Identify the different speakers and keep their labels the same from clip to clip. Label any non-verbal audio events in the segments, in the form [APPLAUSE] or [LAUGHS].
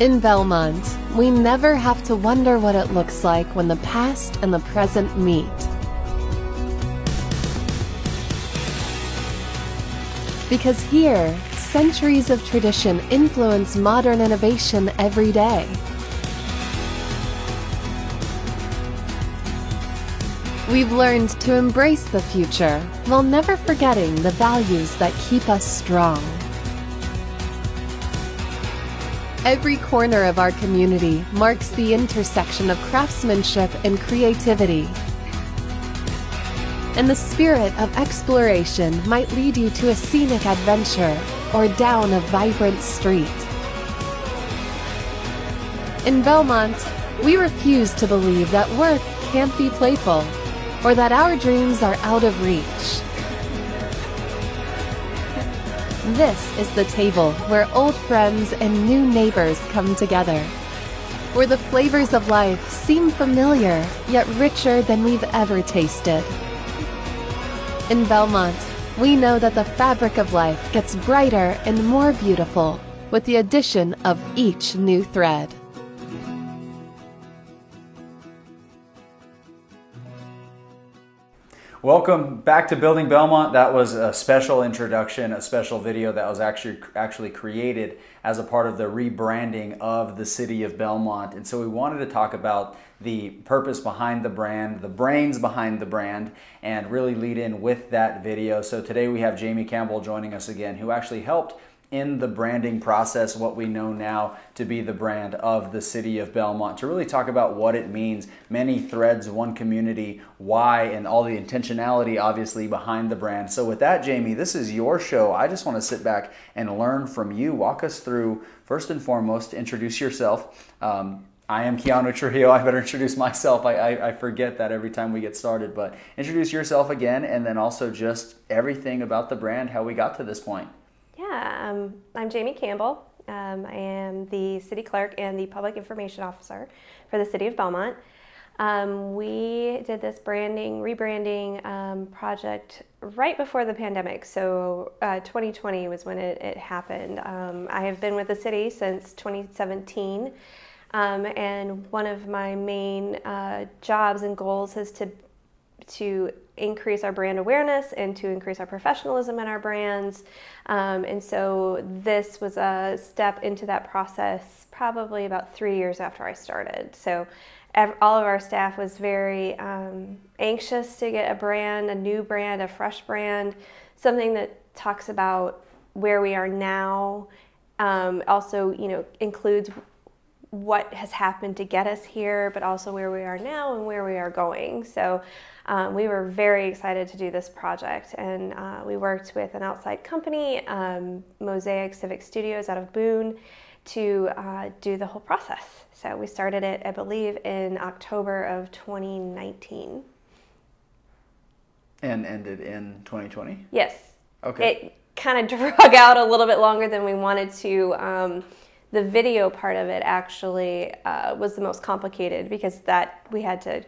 Speaker 1: In Belmont, we never have to wonder what it looks like when the past and the present meet. Because here, centuries of tradition influence modern innovation every day. We've learned to embrace the future while never forgetting the values that keep us strong. Every corner of our community marks the intersection of craftsmanship and creativity. And the spirit of exploration might lead you to a scenic adventure or down a vibrant street. In Belmont, we refuse to believe that work can't be playful or that our dreams are out of reach. This is the table where old friends and new neighbors come together. Where the flavors of life seem familiar, yet richer than we've ever tasted. In Belmont, we know that the fabric of life gets brighter and more beautiful with the addition of each new thread.
Speaker 2: Welcome back to Building Belmont. That was a special introduction, a special video that was actually actually created as a part of the rebranding of the city of Belmont. And so we wanted to talk about the purpose behind the brand, the brains behind the brand, and really lead in with that video. So today we have Jamie Campbell joining us again, who actually helped in the branding process, what we know now to be the brand of the city of Belmont, to really talk about what it means. Many threads, one community, why, and all the intentionality, obviously, behind the brand. So, with that, Jamie, this is your show. I just want to sit back and learn from you. Walk us through, first and foremost, introduce yourself. Um, I am Keanu Trujillo. I better introduce myself. I, I, I, forget that every time we get started, but introduce yourself again and then also just everything about the brand, how we got to this point.
Speaker 3: Yeah, um, I'm Jamie Campbell. Um, I am the city clerk and the public information officer for the city of Belmont. Um, we did this branding, rebranding um, project right before the pandemic. So, uh, 2020 was when it, it happened. Um, I have been with the city since 2017. Um, and one of my main uh, jobs and goals is to to increase our brand awareness and to increase our professionalism in our brands. Um, and so this was a step into that process probably about three years after I started. So all of our staff was very um, anxious to get a brand, a new brand, a fresh brand, something that talks about where we are now. Um, also, you know, includes what has happened to get us here, but also where we are now and where we are going. So um, we were very excited to do this project, and uh, we worked with an outside company, um, Mosaic Civic Studios out of Boone, to uh, do the whole process. So we started it, I believe, in October of 2019.
Speaker 2: And ended in 2020?
Speaker 3: Yes.
Speaker 2: Okay.
Speaker 3: It kind of [LAUGHS] drug out a little bit longer than we wanted to. Um, the video part of it actually uh, was the most complicated because that we had to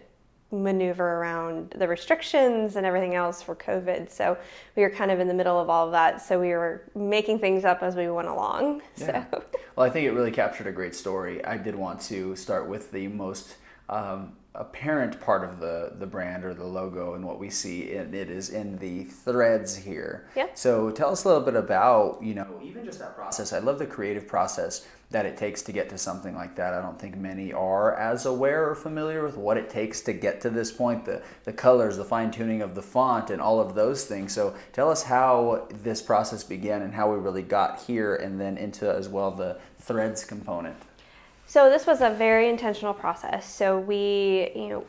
Speaker 3: maneuver around the restrictions and everything else for COVID. So we were kind of in the middle of all of that. So we were making things up as we went along. [LAUGHS] Yeah. So.
Speaker 2: Well, I think it really captured a great story. I did want to start with the most um, apparent part of the, the brand or the logo and what we see in it is in the threads here.
Speaker 3: Yeah.
Speaker 2: So tell us a little bit about, you know, even just that process. I love the creative process that it takes to get to something like that. I don't think many are as aware or familiar with what it takes to get to this point the, the colors, the fine tuning of the font, and all of those things. So tell us how this process began and how we really got here, and then into as well the threads component.
Speaker 3: So this was a very intentional process. So we, you know,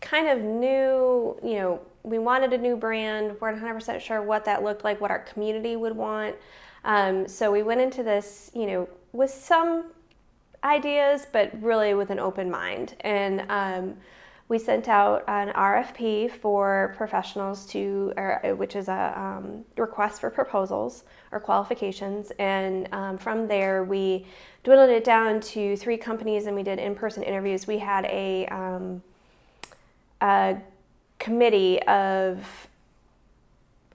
Speaker 3: kind of knew, you know, we wanted a new brand. weren't 100% sure what that looked like, what our community would want. Um, so we went into this, you know, with some ideas, but really with an open mind. And um, we sent out an RFP for professionals to, or, uh, which is a um, request for proposals or qualifications. And um, from there, we dwindled it down to three companies and we did in person interviews. We had a, um, a committee of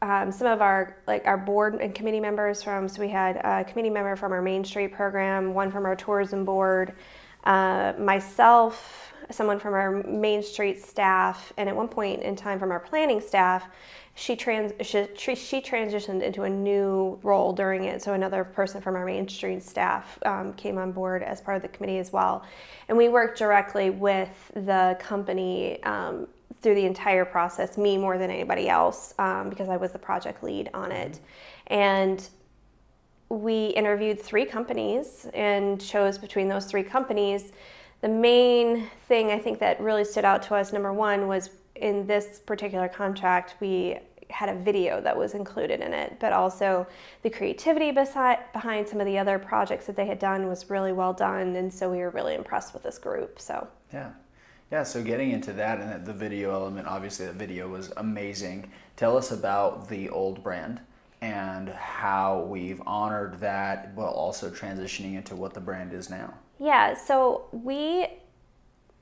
Speaker 3: um, some of our like our board and committee members from. So we had a committee member from our Main Street program, one from our tourism board, uh, myself, someone from our Main Street staff, and at one point in time from our planning staff. She, trans, she, she transitioned into a new role during it. So another person from our Main Street staff um, came on board as part of the committee as well. And we worked directly with the company um, through the entire process, me more than anybody else, um, because I was the project lead on it. And we interviewed three companies and chose between those three companies. The main thing I think that really stood out to us, number one, was in this particular contract, we had a video that was included in it, but also the creativity beside, behind some of the other projects that they had done was really well done. And so we were really impressed with this group. So,
Speaker 2: yeah. Yeah, so getting into that and the video element, obviously, the video was amazing. Tell us about the old brand and how we've honored that while also transitioning into what the brand is now.
Speaker 3: Yeah, so we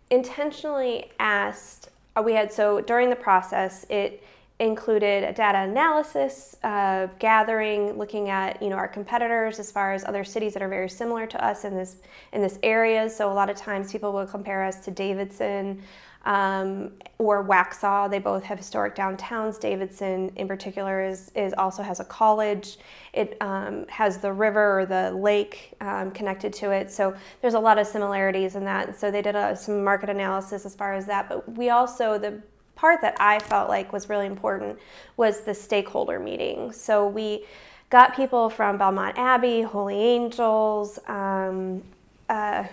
Speaker 3: intentionally asked, uh, we had, so during the process, it included a data analysis, uh, gathering, looking at you know our competitors as far as other cities that are very similar to us in this in this area. So a lot of times people will compare us to Davidson um, or Waxhaw. They both have historic downtowns. Davidson, in particular, is is also has a college. It um, has the river or the lake um, connected to it. So there's a lot of similarities in that. So they did a, some market analysis as far as that. But we also the part that I felt like was really important was the stakeholder meeting. So we got people from Belmont Abbey, Holy Angels, um, uh,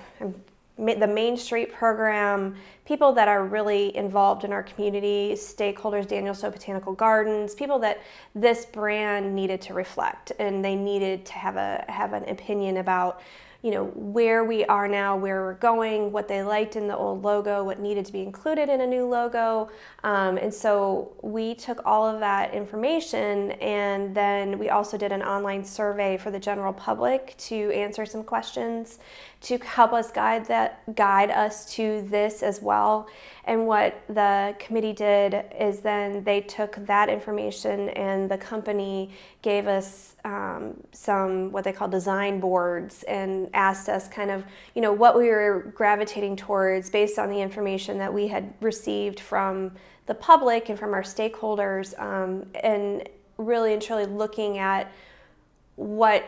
Speaker 3: the Main Street program, people that are really involved in our community, stakeholders, Daniel-Stowe Botanical Gardens, people that this brand needed to reflect and they needed to have a have an opinion about you know where we are now where we're going what they liked in the old logo what needed to be included in a new logo. Um, and so we took all of that information and then we also did an online survey for the general public to answer some questions to help us guide that guide us to this as well. And what the committee did is then they took that information and the company gave us um, some what they call design boards and asked us kind of you know what we were gravitating towards based on the information that we had received from the public and from our stakeholders um, and really and truly looking at what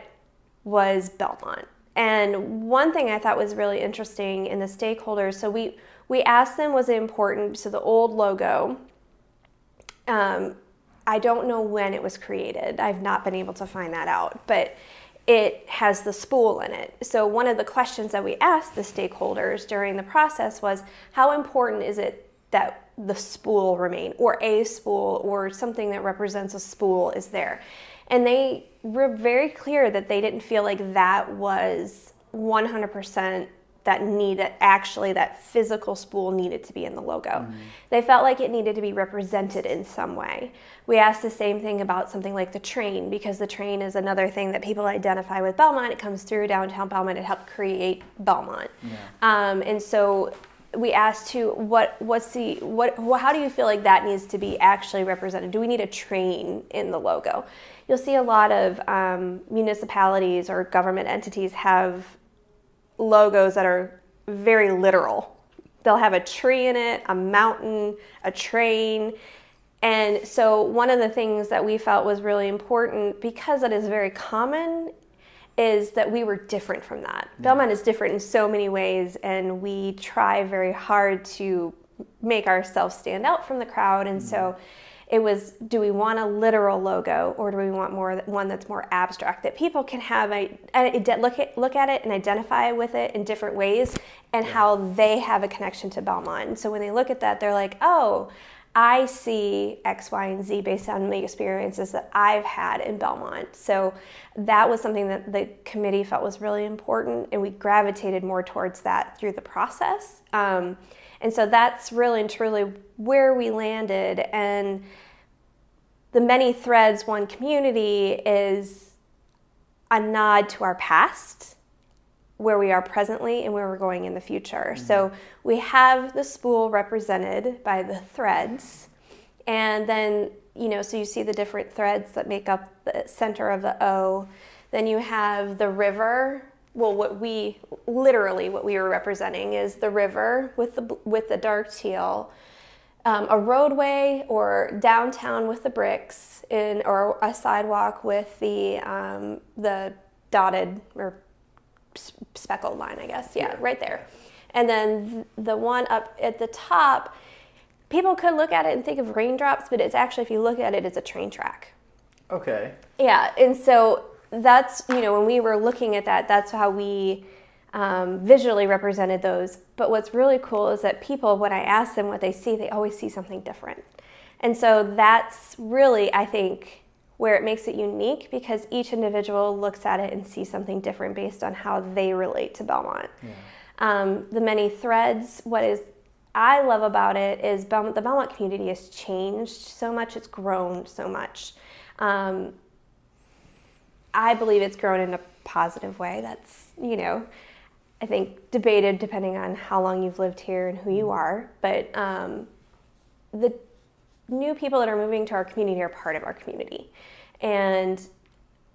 Speaker 3: was Belmont and one thing I thought was really interesting in the stakeholders, so we we asked them was it important. So the old logo, um, I don't know when it was created. I've not been able to find that out, but it has the spool in it. So one of the questions that we asked the stakeholders during the process was, how important is it that the spool remain, or a spool, or something that represents a spool is there? And they were very clear that they didn't feel like that was 100% that needed actually that physical spool needed to be in the logo. Mm-hmm. They felt like it needed to be represented in some way. We asked the same thing about something like the train because the train is another thing that people identify with Belmont. It comes through downtown Belmont. It helped create Belmont, yeah. um, and so we asked to what what's the what how do you feel like that needs to be actually represented? Do we need a train in the logo? you'll see a lot of um, municipalities or government entities have logos that are very literal. They'll have a tree in it, a mountain, a train. And so, one of the things that we felt was really important because it is very common is that we were different from that. Yeah. Belmont is different in so many ways, and we try very hard to make ourselves stand out from the crowd. And mm-hmm. so, it was do we want a literal logo or do we want more one that's more abstract that people can have a, a look at look at it and identify with it in different ways and yeah. how they have a connection to Belmont. And so when they look at that, they're like, oh. I see X, Y, and Z based on the experiences that I've had in Belmont. So that was something that the committee felt was really important, and we gravitated more towards that through the process. Um, and so that's really and truly where we landed. And the many threads, one community is a nod to our past, where we are presently, and where we're going in the future. Mm-hmm. So we have the spool represented by the threads. And then, you know, so you see the different threads that make up the center of the O. Then you have the river. Well, what we literally what we were representing is the river with the with the dark teal, um, a roadway or downtown with the bricks, in or a sidewalk with the um, the dotted or speckled line, I guess. Yeah, right there. And then the one up at the top, people could look at it and think of raindrops, but it's actually, if you look at it, it's a train track.
Speaker 2: Okay.
Speaker 3: Yeah, and so that's, you know, when we were looking at that, that's how we um, visually represented those. But what's really cool is that people, when I ask them what they see, they always see something different. And so that's really, I think, where it makes it unique because each individual looks at it and sees something different based on how they relate to Belmont. Yeah. Um, the many threads, what is I love about it is Belmont, the Belmont community has changed so much, it's grown so much. Um, I believe it's grown in a positive way. That's, you know, I think debated depending on how long you've lived here and who you mm-hmm. are. But um, the new people that are moving to our community are part of our community. And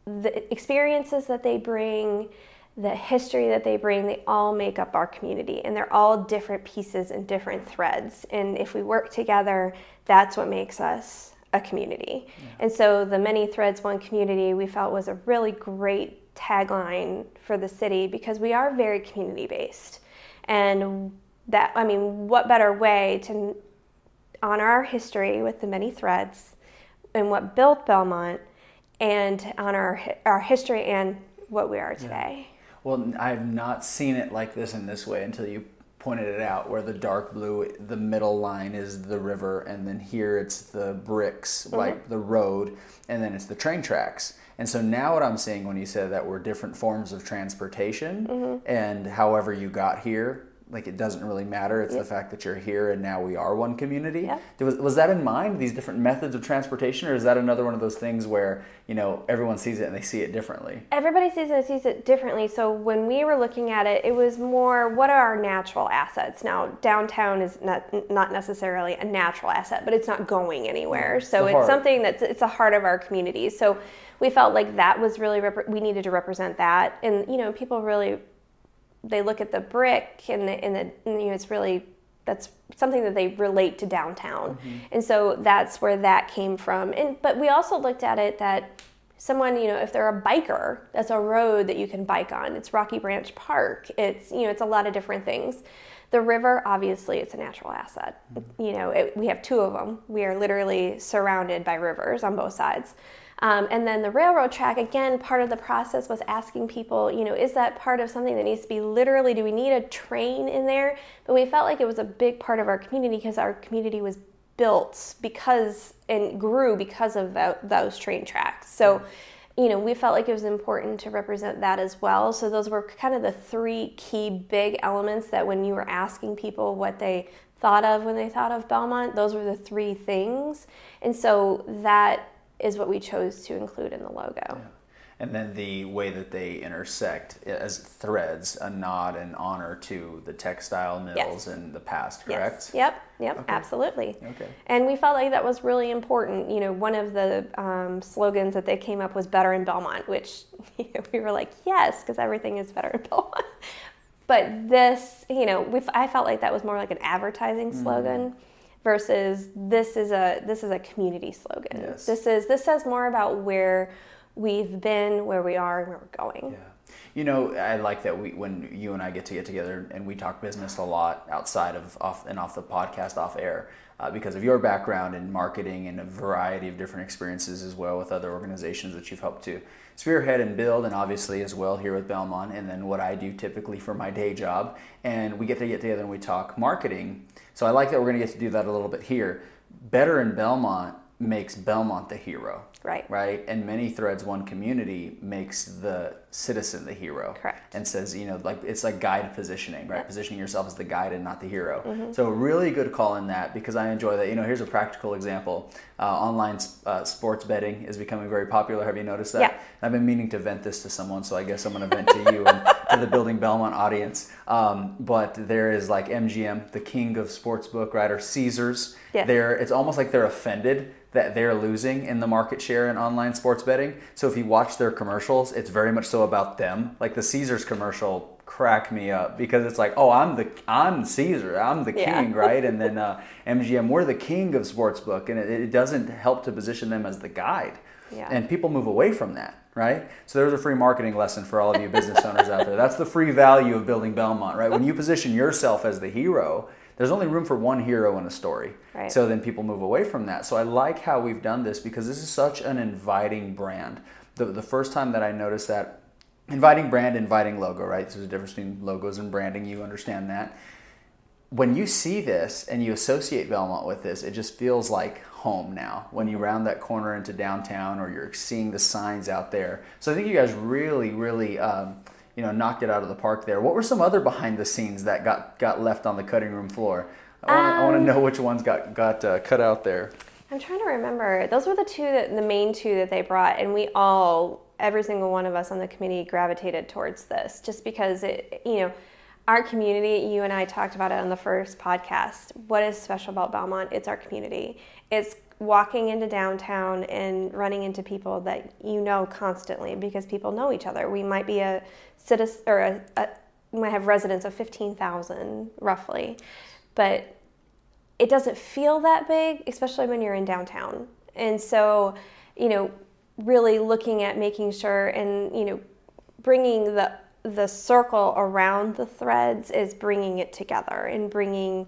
Speaker 3: the experiences that they bring, the history that they bring, they all make up our community. And they're all different pieces and different threads. And if we work together, that's what makes us a community. Yeah. And so the Many Threads One Community we felt was a really great tagline for the city because we are very community based. And that, I mean, what better way to honor our history with the many threads and what built Belmont and honor our, our history and what we are today.
Speaker 2: Yeah. Well, I've not seen it like this in this way until you pointed it out, where the dark blue, the middle line is the river, and then here it's the bricks, mm-hmm. like the road, and then it's the train tracks. And so now what I'm seeing when you said that we're different forms of transportation, mm-hmm. and however you got here, like it doesn't really matter. It's yep. the fact that you're here and now we are one community. Yep. Was, was that in mind, these different methods of transportation, or is that another one of those things where, you know, everyone sees it and they see it differently?
Speaker 3: Everybody sees it and sees it differently. So when we were looking at it, it was more what are our natural assets? Now, downtown is not, not necessarily a natural asset, but it's not going anywhere. So it's, it's something that's, it's a heart of our community. So we felt like that was really, rep- we needed to represent that. And, you know, people really they look at the brick and the, and the and, you know it's really that's something that they relate to downtown. Mm-hmm. and so that's where that came from. And but we also looked at it that someone you know if they're a biker that's a road that you can bike on. It's rocky branch park. It's you know it's a lot of different things. The river obviously it's a natural asset. Mm-hmm. you know it, we have two of them we are literally surrounded by rivers on both sides um, and then the railroad track, again, part of the process was asking people, you know, is that part of something that needs to be literally, do we need a train in there? But we felt like it was a big part of our community because our community was built because and grew because of that, those train tracks. So, you know, we felt like it was important to represent that as well. So those were kind of the three key big elements that when you were asking people what they thought of when they thought of Belmont, those were the three things. And so that is what we chose to include in the logo. Yeah.
Speaker 2: And then the way that they intersect as threads, a nod and honor to the textile mills yes. in the past, correct?
Speaker 3: Yes. Yep, yep, okay. absolutely. Okay. And we felt like that was really important. You know, one of the um, slogans that they came up was better in Belmont, which you [LAUGHS] know, we were like, yes, because everything is better in [LAUGHS] Belmont. but this, you know, we I felt like that was more like an advertising mm-hmm. slogan. Mm versus this is a this is a community slogan. Yes. This is this says more about where we've been, where we are, and where we're going.
Speaker 2: Yeah. You know, I like that we when you and I get to get together and we talk business a lot outside of off and off the podcast off air. Uh, because of your background in marketing and a variety of different experiences as well with other organizations that you've helped to spearhead and build, and obviously as well here with Belmont, and then what I do typically for my day job. And we get to get together and we talk marketing. So I like that we're going to get to do that a little bit here. Better in Belmont makes Belmont the hero.
Speaker 3: Right.
Speaker 2: Right. And many threads one community makes the citizen the hero.
Speaker 3: Correct.
Speaker 2: And says, you know, like it's like guide positioning, right? Positioning yourself as the guide and not the hero. Mm-hmm. So really good call in that because I enjoy that. You know, here's a practical example. Uh, online uh, sports betting is becoming very popular. Have you noticed that?
Speaker 3: Yeah.
Speaker 2: I've been meaning to vent this to someone, so I guess I'm going to vent to you. And [LAUGHS] to the Building Belmont audience. Um, but there is like MGM, the king of sportsbook, right? Or Caesars.
Speaker 3: Yes.
Speaker 2: They're, it's almost like they're offended that they're losing in the market share in online sports betting. So if you watch their commercials, it's very much so about them. Like the Caesars commercial crack me up because it's like, oh, I'm the I'm Caesar, I'm the
Speaker 3: Yeah.
Speaker 2: king, right? And then uh, MGM, we're the king of sportsbook, and it, it doesn't help to position them as the guide.
Speaker 3: Yeah.
Speaker 2: And people move away from that, right? So there's a free marketing lesson for all of you business owners out there. That's the free value of building Belmont, right? When you position yourself as the hero, there's only room for one hero in a story.
Speaker 3: Right.
Speaker 2: So then people move away from that. So I like how we've done this because this is such an inviting brand. The, the first time that I noticed that inviting brand, inviting logo, right? There's a difference between logos and branding. You understand that. When you see this and you associate Belmont with this, it just feels like home now. When you round that corner into downtown, or you're seeing the signs out there. So I think you guys really, really, um, you know, knocked it out of the park there. What were some other behind the scenes that got got left on the cutting room floor? I want, to
Speaker 3: Um,
Speaker 2: know which ones got got uh, cut out there.
Speaker 3: I'm trying to remember. Those were the two that the main two that they brought, and we all, every single one of us on the committee, gravitated towards this, just because it, you know, our community. You and I talked about it on the first podcast. What is special about Belmont? It's our community. It's walking into downtown and running into people that you know constantly because people know each other. We might be a citizen or a, a we might have residents of fifteen thousand roughly, but it doesn't feel that big, especially when you're in downtown. And so, you know, really looking at making sure and, you know, bringing the the circle around the threads is bringing it together and bringing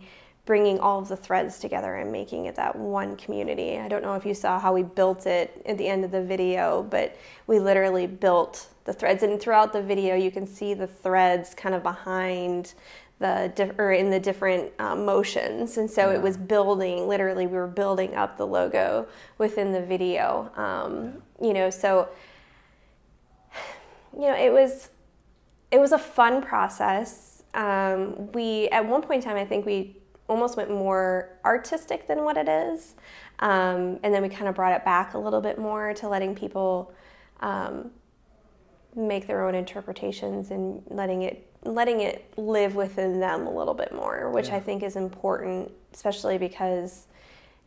Speaker 3: bringing all of the threads together and making it that one community. I don't know if you saw how we built it at the end of the video, but we literally built the threads. And throughout the video you can see the threads kind of behind the or in the different um, motions. And so it was building literally we were building up the logo within the video. Um, you know so you know it was it was a fun process. Um, we at one point in time i think we almost went more artistic than what it is. Um, and then we kind of brought it back a little bit more to letting people um, make their own interpretations and letting it letting it live within them a little bit more, which I think is important, especially because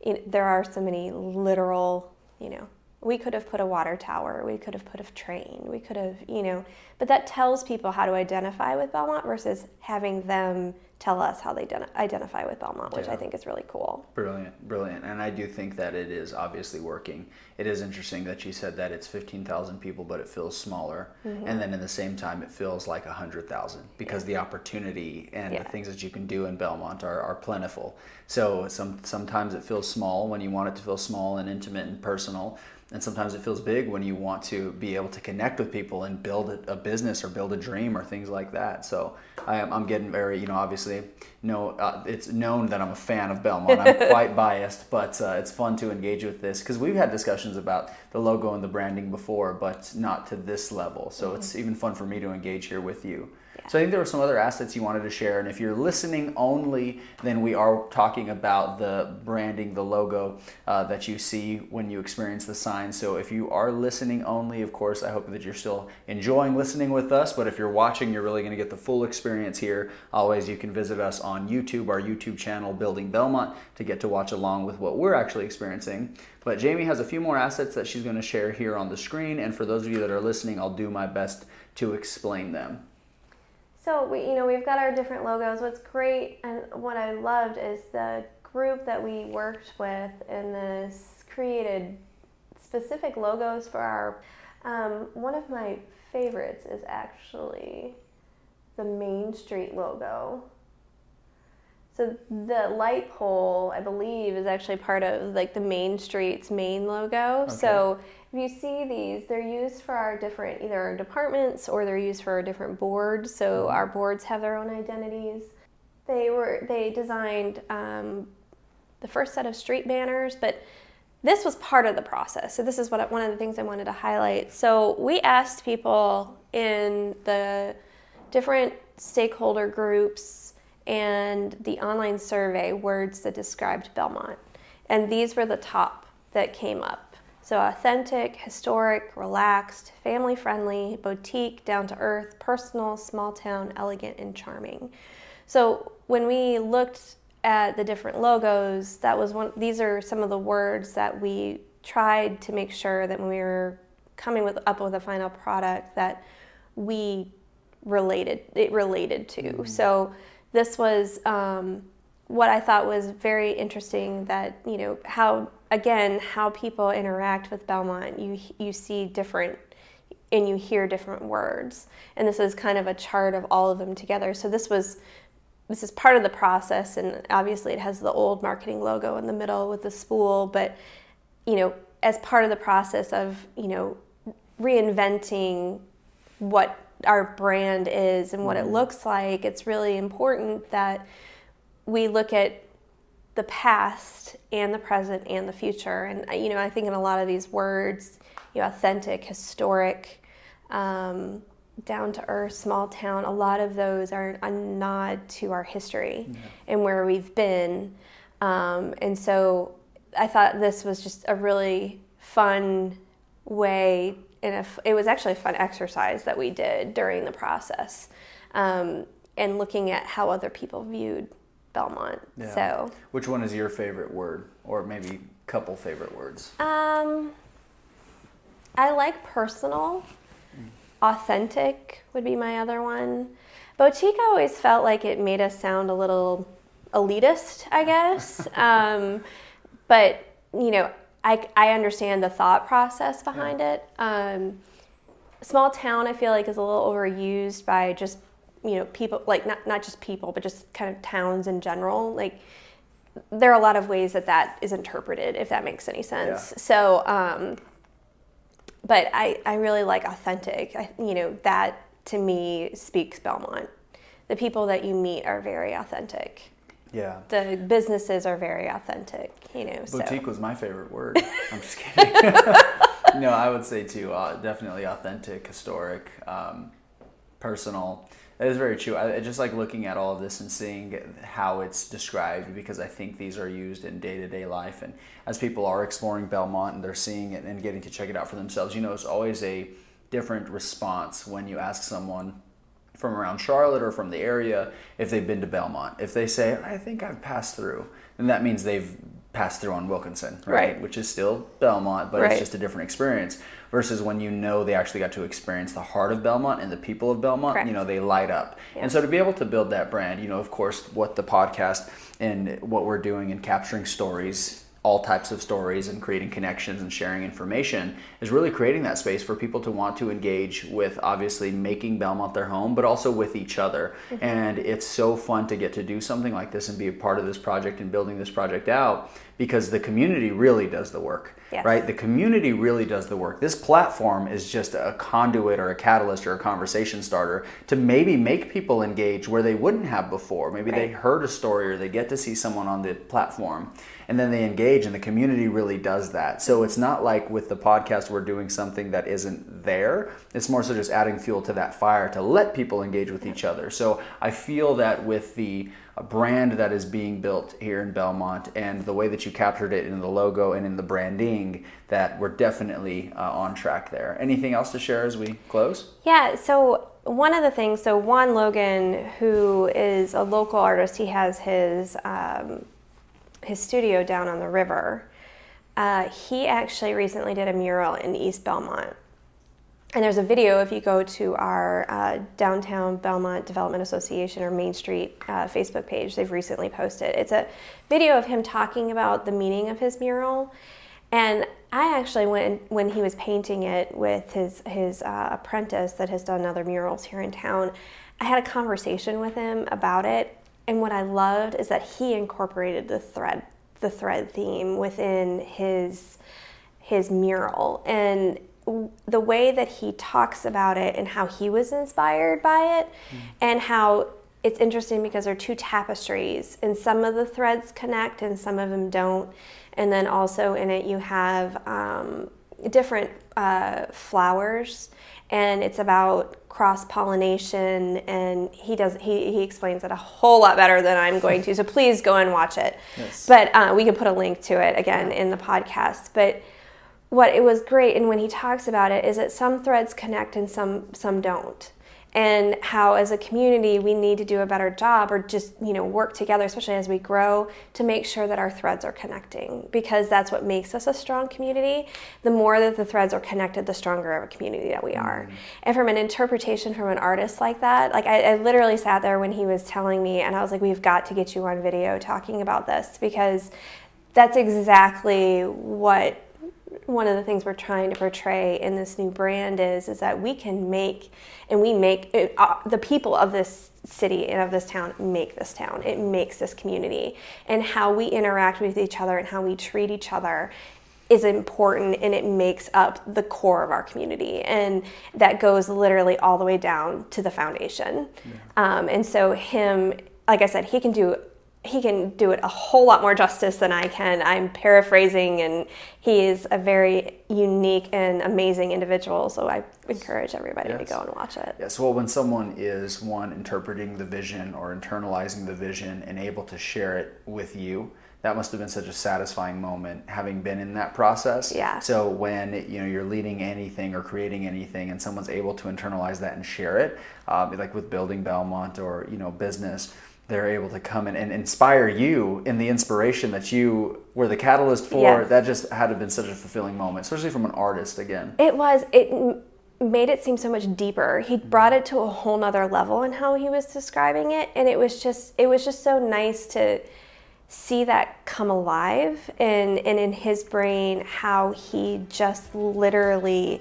Speaker 3: you know, there are so many literal, you know, we could have put a water tower, we could have put a train, we could have, you know, but that tells people how to identify with Belmont versus having them tell us how they ident- identify with Belmont, which
Speaker 2: Yeah.
Speaker 3: I think is really cool.
Speaker 2: Brilliant, brilliant. And I do think that it is obviously working. It is interesting that you said that it's 15,000 people, but it feels smaller.
Speaker 3: Mm-hmm.
Speaker 2: And then in the same time, it feels like 100,000 because the opportunity and
Speaker 3: Yeah.
Speaker 2: the things that you can do in Belmont are, are plentiful. So some, sometimes it feels small when you want it to feel small and intimate and personal. And sometimes it feels big when you want to be able to connect with people and build a, a business or build a dream or things like that. So I am, I'm getting very, you know, obviously, no, uh, it's known that I'm a fan of Belmont. I'm [LAUGHS] quite biased, but uh, it's fun to engage with this because we've had discussions about the logo and the branding before, but not to this level. So it's even fun for me to engage here with you. So I think there were some other assets you wanted to share, and if you're listening only, then we are talking about the branding, the logo uh, that you see when you experience the sign. So if you are listening only, of course, I hope that you're still enjoying listening with us. But if you're watching, you're really going to get the full experience here. Always, you can visit us on YouTube, our YouTube channel, Building Belmont, to get to watch along with what we're actually experiencing. But Jamie has a few more assets that she's going to share here on the screen, and for those of you that are listening, I'll do my best to explain them.
Speaker 3: So we, you know, we've got our different logos. What's great and what I loved is the group that we worked with in this created specific logos for our. Um, one of my favorites is actually the Main Street logo. So the light pole, I believe, is actually part of like the Main Street's main logo. So if you see these, they're used for our different either our departments or they're used for our different boards. So our boards have their own identities. They were they designed um, the first set of street banners, but this was part of the process. So this is what one of the things I wanted to highlight. So we asked people in the different stakeholder groups and the online survey words that described Belmont. And these were the top that came up. So, authentic, historic, relaxed, family friendly, boutique, down to earth, personal, small town, elegant, and charming. So, when we looked at the different logos, that was one, these are some of the words that we tried to make sure that when we were coming with, up with a final product that we related, it related to. Mm-hmm. So, this was um, what I thought was very interesting that, you know, how again how people interact with Belmont. You you see different and you hear different words. And this is kind of a chart of all of them together. So this was this is part of the process and obviously it has the old marketing logo in the middle with the spool, but you know, as part of the process of, you know, reinventing what our brand is and what mm-hmm. it looks like, it's really important that we look at the past and the present and the future. And you know, I think in a lot of these words, you know, authentic, historic, um, down to earth, small town, a lot of those are a nod to our history yeah. and where we've been. Um, and so I thought this was just a really fun way, and it was actually a fun exercise that we did during the process, um, and looking at how other people viewed Belmont. Yeah. So,
Speaker 2: which one is your favorite word, or maybe couple favorite words?
Speaker 3: Um, I like personal. Authentic would be my other one. Boutique, I always felt like it made us sound a little elitist, I guess. [LAUGHS] um, but you know, I I understand the thought process behind yeah. it. Um, small town, I feel like, is a little overused by just you know people like not not just people but just kind of towns in general like there are a lot of ways that that is interpreted if that makes any sense. Yeah. so um but i i really like authentic. I, you know that to me speaks belmont. The people that you meet are very authentic.
Speaker 2: Yeah.
Speaker 3: The businesses are very authentic you know
Speaker 2: boutique so. was my favorite word. [LAUGHS] I'm just kidding. [LAUGHS] No i would say too uh, definitely authentic historic um, personal that is very true. I, just like looking at all of this and seeing how it's described because I think these are used in day to day life. And as people are exploring Belmont and they're seeing it and getting to check it out for themselves, you know, it's always a different response when you ask someone from around Charlotte or from the area if they've been to Belmont. If they say, I think I've passed through, then that means they've passed through on Wilkinson, right? right. Which is still Belmont, but right. it's just a different experience. Versus when you know they actually got to experience the heart of Belmont and the people of Belmont, Correct. you know, they light up. Yeah. And so to be able to build that brand, you know, of course, what the podcast and what we're doing and capturing stories all types of stories and creating connections and sharing information is really creating that space for people to want to engage with obviously making Belmont their home, but also with each other. Mm-hmm. And it's so fun to get to do something like this and be a part of this project and building this project out because the community really does the work. Yes. Right? The community really does the work. This platform is just a conduit or a catalyst or a conversation starter to maybe make people engage where they wouldn't have before. Maybe right. they heard a story or they get to see someone on the platform and then they engage and the community really does that. So it's not like with the podcast we're doing something that isn't there. It's more so just adding fuel to that fire to let people engage with each other. So I feel that with the brand that is being built here in Belmont and the way that you captured it in the logo and in the branding that we're definitely uh, on track there. Anything else to share as we close?
Speaker 3: Yeah, so one of the things, so Juan Logan, who is a local artist, he has his um, his studio down on the river. Uh, he actually recently did a mural in East Belmont and there's a video if you go to our uh, downtown Belmont Development Association or Main Street uh, Facebook page, they've recently posted. It's a video of him talking about the meaning of his mural. And I actually went when he was painting it with his his uh, apprentice that has done other murals here in town. I had a conversation with him about it, and what I loved is that he incorporated the thread the thread theme within his his mural and the way that he talks about it and how he was inspired by it mm. and how it's interesting because they're two tapestries and some of the threads connect and some of them don't and then also in it you have um, different uh, flowers and it's about cross pollination and he does he, he explains it a whole lot better than i'm going to so [LAUGHS] please go and watch it yes. but uh, we can put a link to it again in the podcast but what it was great and when he talks about it is that some threads connect and some some don't. And how as a community we need to do a better job or just you know work together especially as we grow to make sure that our threads are connecting because that's what makes us a strong community. The more that the threads are connected the stronger of a community that we are. Mm-hmm. and from an interpretation from an artist like that like I, I literally sat there when he was telling me and i was like we've got to get you on video talking about this because that's exactly what one of the things we're trying to portray in this new brand is is that we can make and we make it, uh, the people of this city and of this town make this town. It makes this community. And how we interact with each other and how we treat each other is important and it makes up the core of our community. And that goes literally all the way down to the foundation. Yeah. um, and so him like i said he can do he can do it a whole lot more justice than I can. I'm paraphrasing, and he is a very unique and amazing individual. So I encourage everybody yes. to go and watch it.
Speaker 2: Yes. Well, when someone is one interpreting the vision or internalizing the vision and able to share it with you, that must have been such a satisfying moment having been in that process.
Speaker 3: Yeah.
Speaker 2: So when you know you're leading anything or creating anything, and someone's able to internalize that and share it, uh, like with building Belmont or you know business they're able to come in and inspire you in the inspiration that you were the catalyst for. Yes. That just had to have been such a fulfilling moment, especially from an artist again.
Speaker 3: It was. It made it seem so much deeper. He mm-hmm. brought it to a whole nother level in how he was describing it, and it was just it was just so nice to see that come alive and and in his brain how he just literally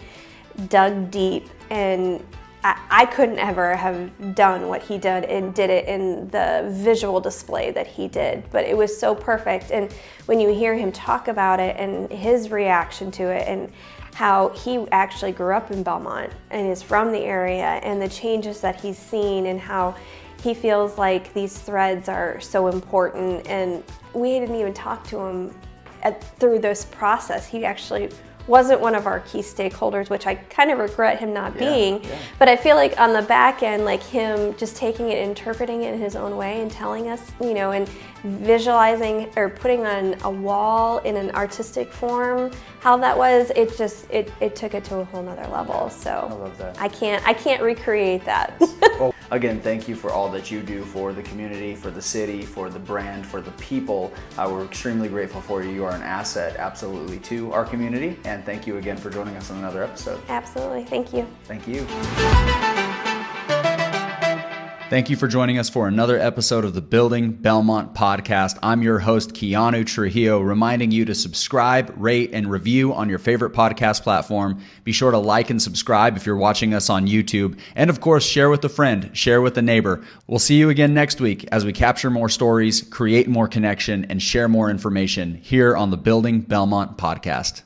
Speaker 3: dug deep and I, couldn't ever have done what he did and did it in the visual display that he did, but it was so perfect. And when you hear him talk about it and his reaction to it and how he actually grew up in Belmont and is from the area and the changes that he's seen and how he feels like these threads are so important and we didn't even talk to him at, through this process. He actually wasn't one of our key stakeholders, which I kind of regret him not being. Yeah. But I feel like on the back end, like him just taking it, interpreting it in his own way, and telling us, you know, and visualizing or putting on a wall in an artistic form how that was it just it, it took it to a whole nother level so
Speaker 2: I.
Speaker 3: I can't i can't recreate that
Speaker 2: well, [LAUGHS] oh, again thank you for all that you do for the community for the city for the brand for the people. Uh, we're extremely grateful for you. You are an asset absolutely to our community. And thank you again for joining us on another episode.
Speaker 3: Absolutely. Thank you.
Speaker 2: Thank you Thank you for joining us for another episode of the Building Belmont podcast. I'm your host, Keanu Trujillo, reminding you to subscribe, rate, and review on your favorite podcast platform. Be sure to like and subscribe if you're watching us on YouTube. And of course, share with a friend, share with a neighbor. We'll see you again next week as we capture more stories, create more connection, and share more information here on the Building Belmont podcast.